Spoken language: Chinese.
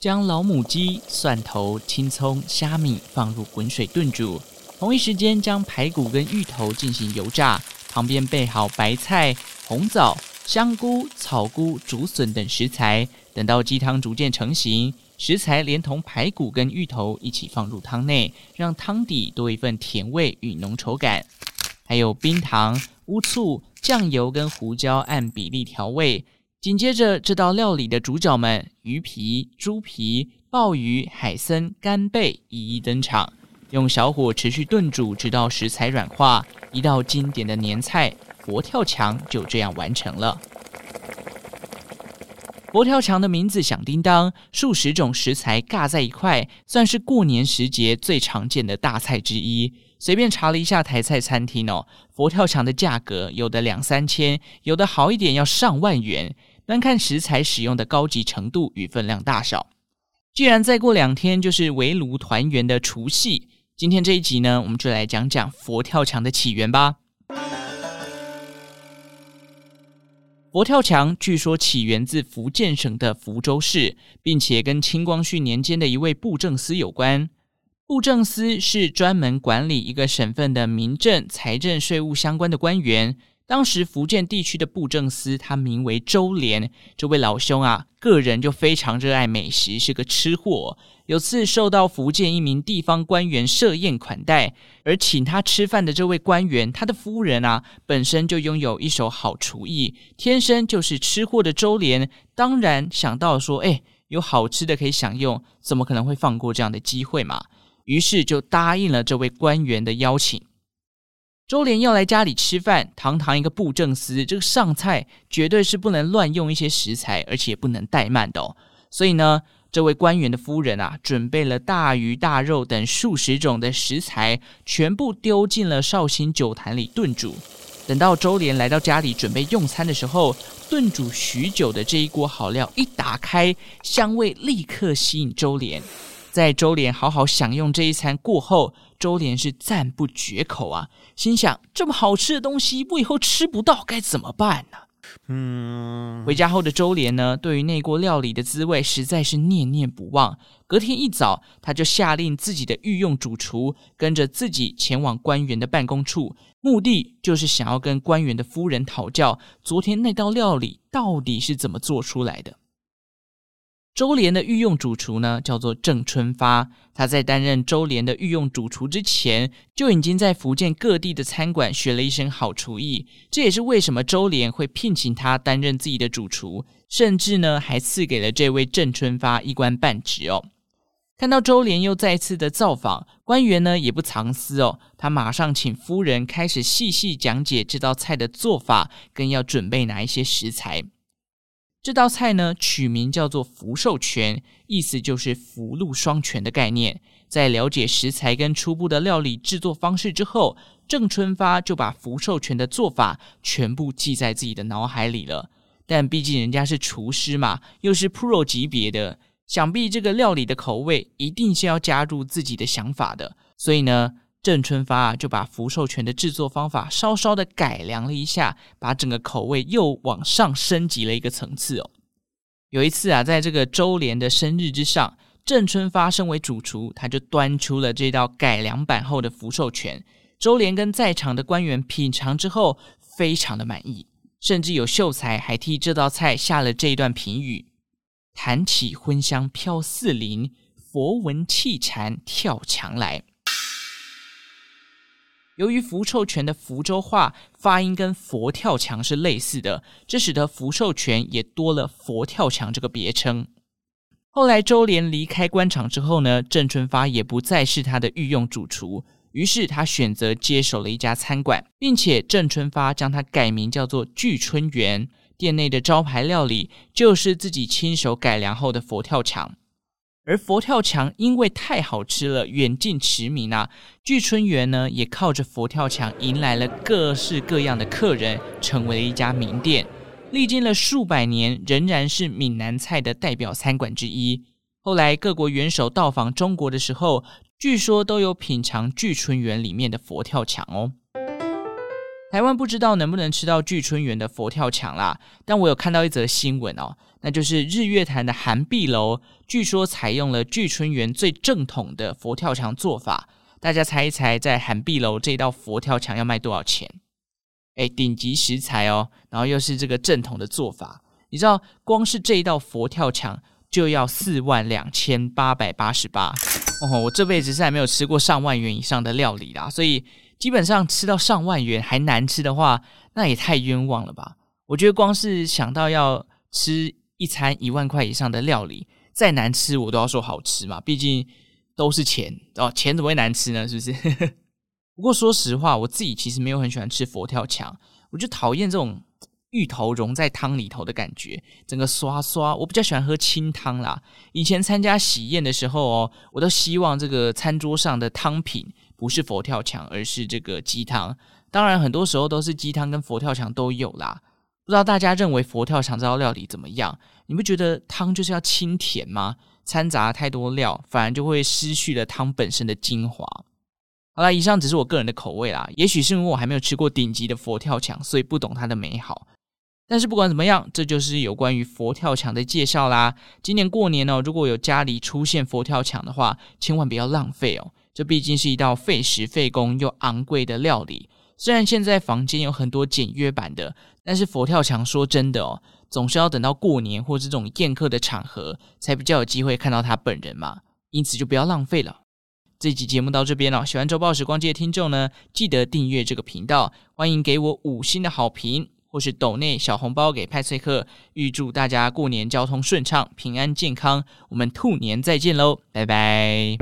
将老母鸡、蒜头、青葱、虾米放入滚水炖煮，同一时间将排骨跟芋头进行油炸，旁边备好白菜、红枣、香菇、草菇、竹笋等食材。等到鸡汤逐渐成型，食材连同排骨跟芋头一起放入汤内，让汤底多一份甜味与浓稠感。还有冰糖、乌醋、酱油跟胡椒按比例调味。紧接着，这道料理的主角们——鱼皮、猪皮、鲍鱼、海参、干贝一一登场，用小火持续炖煮，直到食材软化。一道经典的年菜——佛跳墙就这样完成了。佛跳墙的名字响叮当，数十种食材尬在一块，算是过年时节最常见的大菜之一。随便查了一下台菜餐厅哦，佛跳墙的价格有的两三千，有的好一点要上万元，单看食材使用的高级程度与分量大小。既然再过两天就是围炉团圆的除夕，今天这一集呢，我们就来讲讲佛跳墙的起源吧。佛跳墙据说起源自福建省的福州市，并且跟清光绪年间的一位布政司有关。布政司是专门管理一个省份的民政、财政、税务相关的官员。当时福建地区的布政司，他名为周濂。这位老兄啊，个人就非常热爱美食，是个吃货。有次受到福建一名地方官员设宴款待，而请他吃饭的这位官员，他的夫人啊，本身就拥有一手好厨艺，天生就是吃货的周濂，当然想到说，哎，有好吃的可以享用，怎么可能会放过这样的机会嘛？于是就答应了这位官员的邀请。周濂要来家里吃饭，堂堂一个布政司，这个上菜绝对是不能乱用一些食材，而且不能怠慢的哦。所以呢，这位官员的夫人啊，准备了大鱼大肉等数十种的食材，全部丢进了绍兴酒坛里炖煮。等到周濂来到家里准备用餐的时候，炖煮许久的这一锅好料一打开，香味立刻吸引周濂。在周濂好好享用这一餐过后，周濂是赞不绝口啊，心想：这么好吃的东西，我以后吃不到该怎么办呢？嗯，回家后的周濂呢，对于那锅料理的滋味实在是念念不忘。隔天一早，他就下令自己的御用主厨跟着自己前往官员的办公处，目的就是想要跟官员的夫人讨教，昨天那道料理到底是怎么做出来的。周濂的御用主厨呢，叫做郑春发。他在担任周濂的御用主厨之前，就已经在福建各地的餐馆学了一身好厨艺。这也是为什么周濂会聘请他担任自己的主厨，甚至呢，还赐给了这位郑春发一官半职哦。看到周濂又再次的造访，官员呢也不藏私哦，他马上请夫人开始细细讲解这道菜的做法，跟要准备哪一些食材。这道菜呢，取名叫做福寿全，意思就是福禄双全的概念。在了解食材跟初步的料理制作方式之后，郑春发就把福寿全的做法全部记在自己的脑海里了。但毕竟人家是厨师嘛，又是 Pro 级别的，想必这个料理的口味一定是要加入自己的想法的。所以呢，郑春发啊，就把福寿全的制作方法稍稍的改良了一下，把整个口味又往上升级了一个层次哦。有一次啊，在这个周濂的生日之上，郑春发身为主厨，他就端出了这道改良版后的福寿全。周濂跟在场的官员品尝之后，非常的满意，甚至有秀才还替这道菜下了这一段评语：“谈起荤香飘四邻，佛闻气禅跳墙来。”由于福寿全的福州话发音跟佛跳墙是类似的，这使得福寿全也多了佛跳墙这个别称。后来周濂离开官场之后呢，郑春发也不再是他的御用主厨，于是他选择接手了一家餐馆，并且郑春发将它改名叫做聚春园，店内的招牌料理就是自己亲手改良后的佛跳墙。而佛跳墙因为太好吃了，远近驰名啊！聚春园呢，也靠着佛跳墙迎来了各式各样的客人，成为了一家名店。历经了数百年，仍然是闽南菜的代表餐馆之一。后来各国元首到访中国的时候，据说都有品尝聚春园里面的佛跳墙哦。台湾不知道能不能吃到聚春园的佛跳墙啦，但我有看到一则新闻哦。那就是日月潭的涵碧楼，据说采用了聚春园最正统的佛跳墙做法。大家猜一猜，在涵碧楼这道佛跳墙要卖多少钱？哎，顶级食材哦，然后又是这个正统的做法。你知道，光是这一道佛跳墙就要四万两千八百八十八哦！我这辈子是还没有吃过上万元以上的料理啦，所以基本上吃到上万元还难吃的话，那也太冤枉了吧！我觉得光是想到要吃一餐一万块以上的料理，再难吃我都要说好吃嘛，毕竟都是钱哦，钱怎么会难吃呢？是不是？不过说实话，我自己其实没有很喜欢吃佛跳墙，我就讨厌这种芋头融在汤里头的感觉，整个刷刷。我比较喜欢喝清汤啦。以前参加喜宴的时候哦，我都希望这个餐桌上的汤品不是佛跳墙，而是这个鸡汤。当然，很多时候都是鸡汤跟佛跳墙都有啦。不知道大家认为佛跳墙这道料理怎么样？你不觉得汤就是要清甜吗？掺杂太多料，反而就会失去了汤本身的精华。好啦，以上只是我个人的口味啦，也许是因为我还没有吃过顶级的佛跳墙，所以不懂它的美好。但是不管怎么样，这就是有关于佛跳墙的介绍啦。今年过年哦，如果有家里出现佛跳墙的话，千万不要浪费哦，这毕竟是一道费时费工又昂贵的料理。虽然现在房间有很多简约版的，但是佛跳墙说真的哦，总是要等到过年或这种宴客的场合，才比较有机会看到他本人嘛。因此就不要浪费了。这集节目到这边了，喜欢周报时光机的听众呢，记得订阅这个频道，欢迎给我五星的好评，或是抖内小红包给派翠克。预祝大家过年交通顺畅、平安健康。我们兔年再见喽，拜拜。